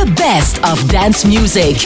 The best of dance music.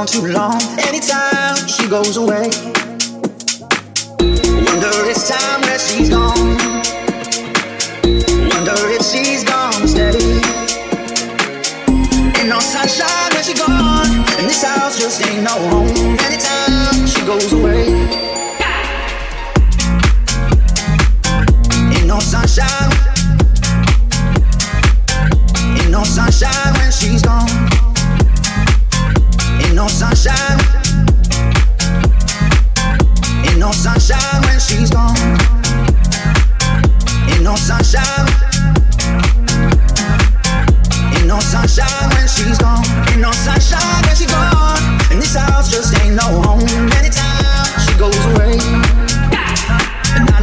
down too long. Anytime she goes away, wonder it's time that she's gone. Wonder if she's gone steady. Ain't no sunshine when she's gone, and this house just ain't no home. Anytime she goes away. Ain't no sunshine. Ain't no sunshine when she's gone no sunshine. Ain't no sunshine when she's gone. Ain't no sunshine. Ain't no sunshine when she's gone. Ain't no sunshine when she's gone. And this house just ain't no home. Anytime she goes away.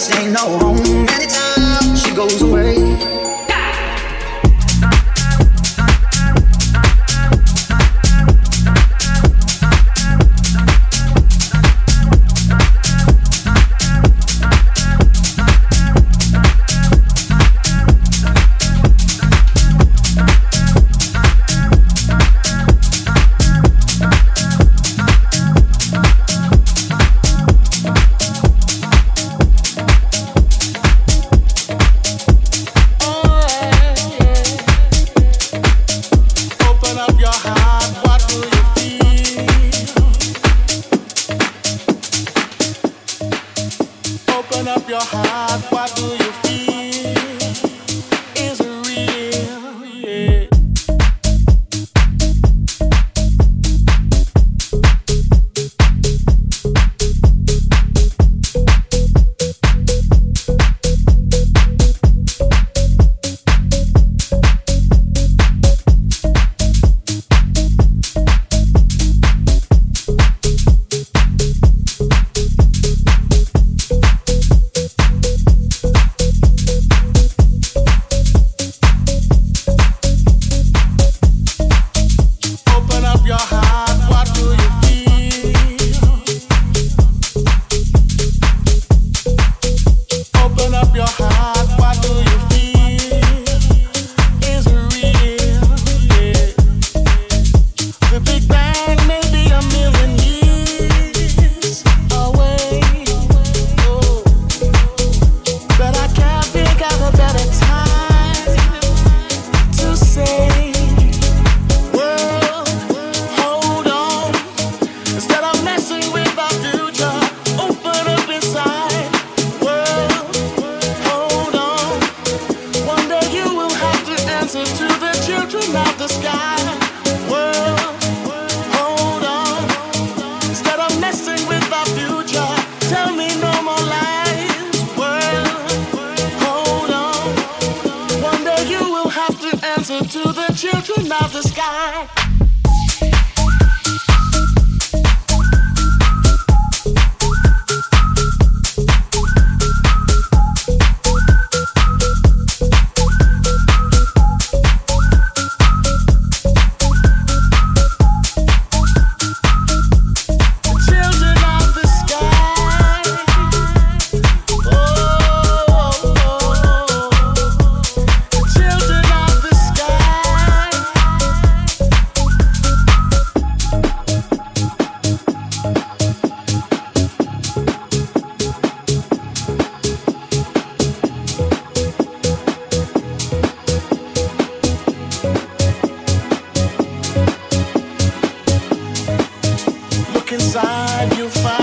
just ain't no home anytime she goes away. inside you find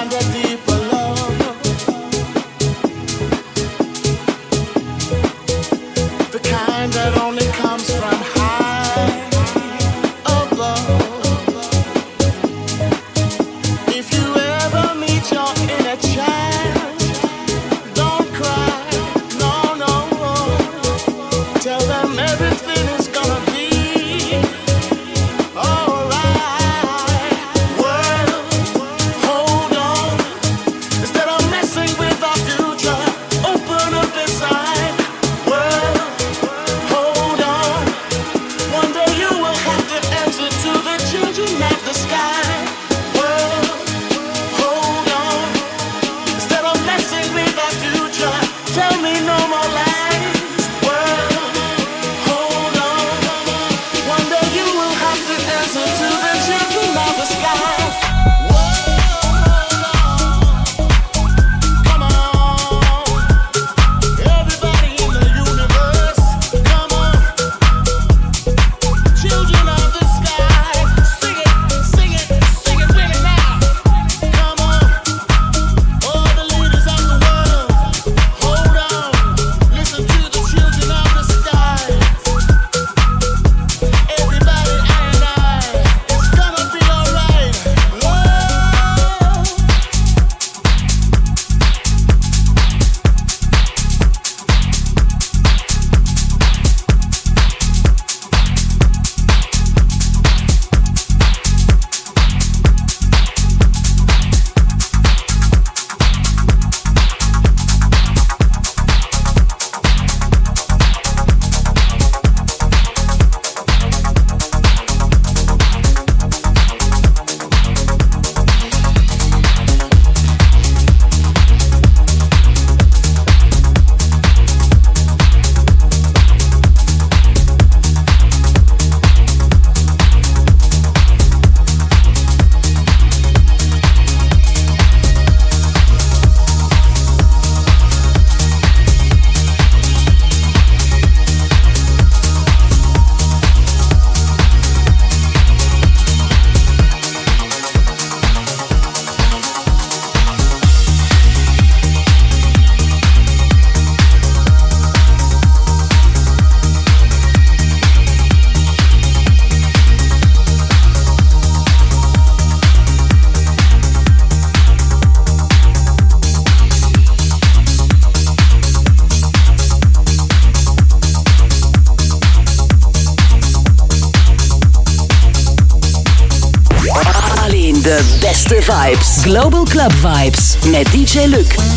vibes. Global Club Vibes met DJ Luc.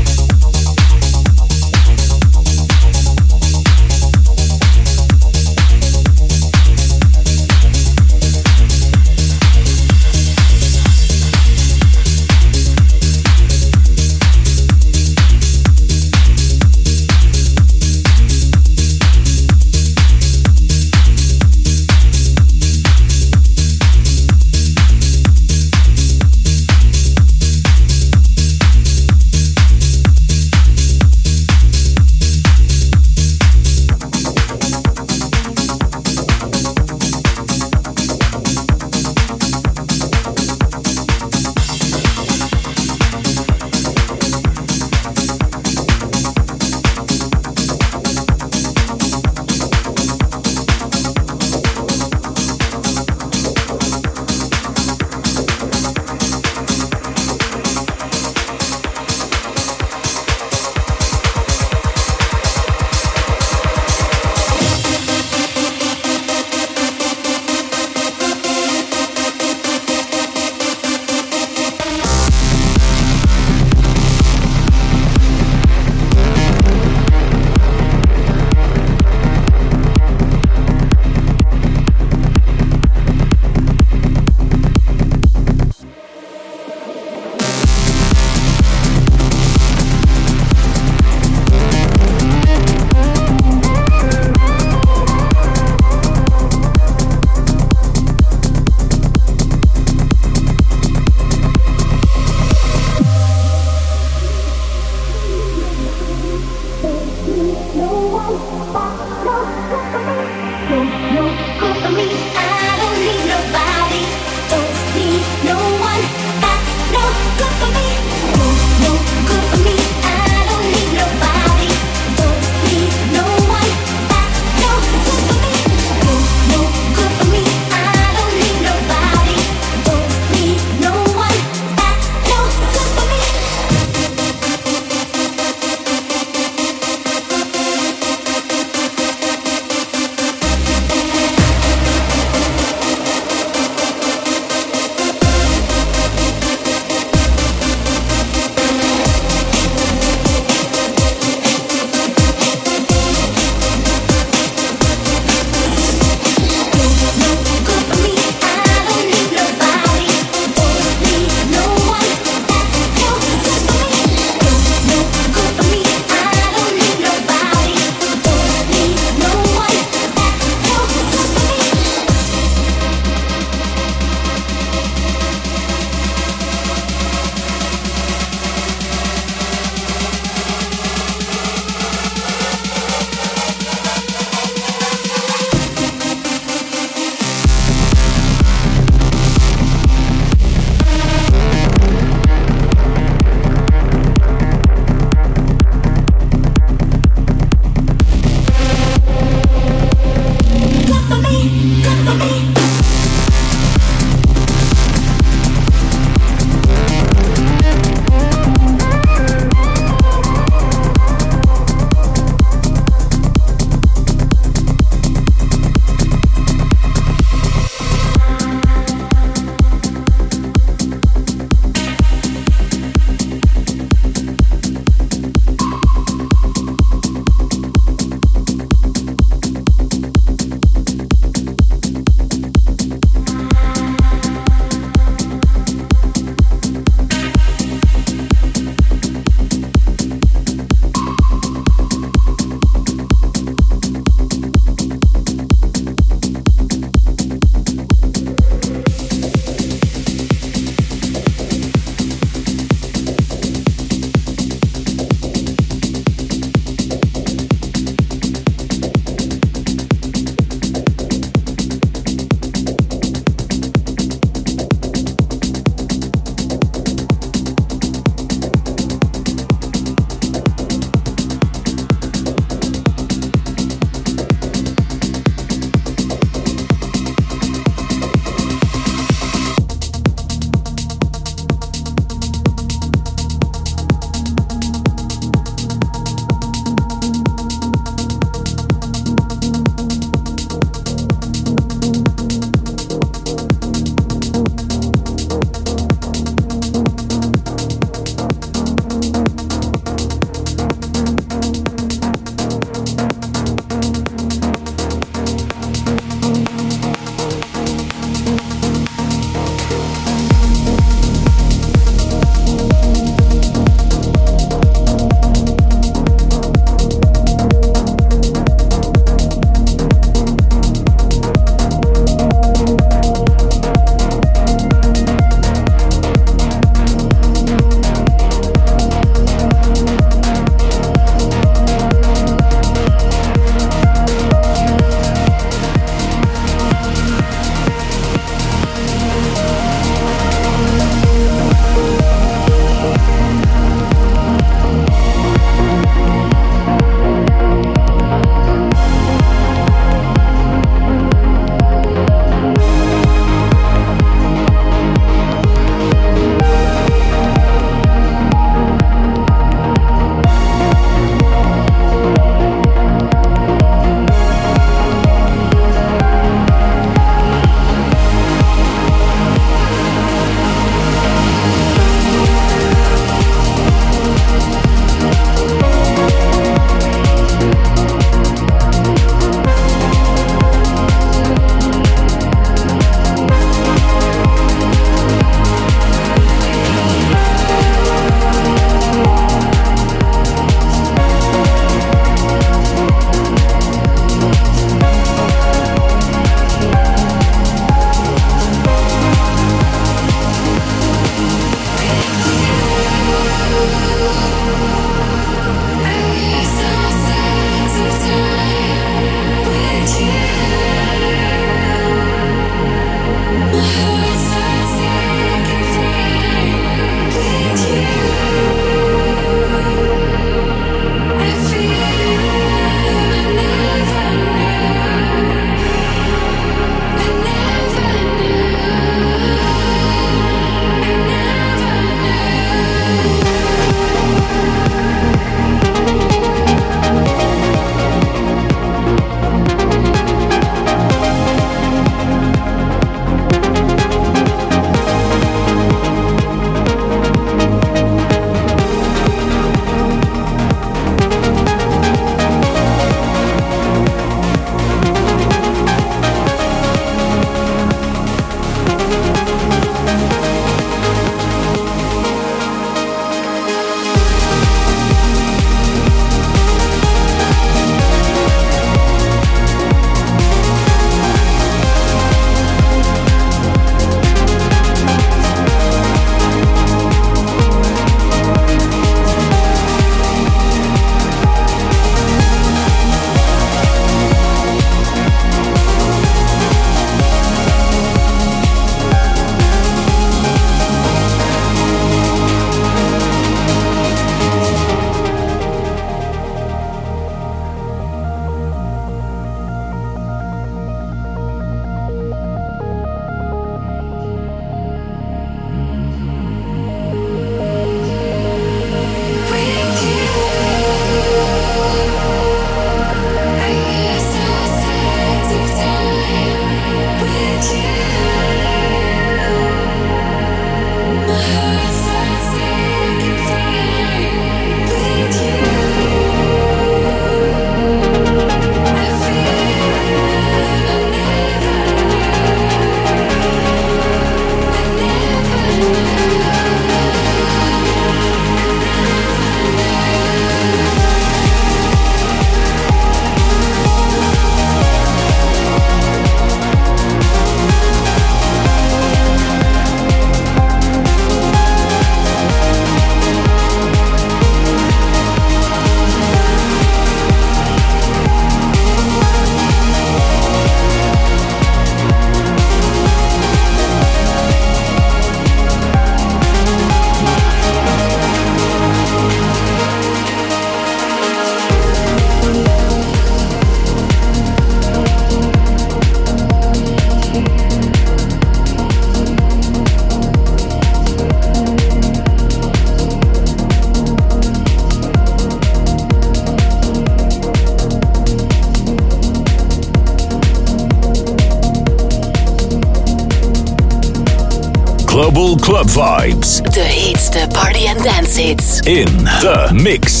Hits. In the mix.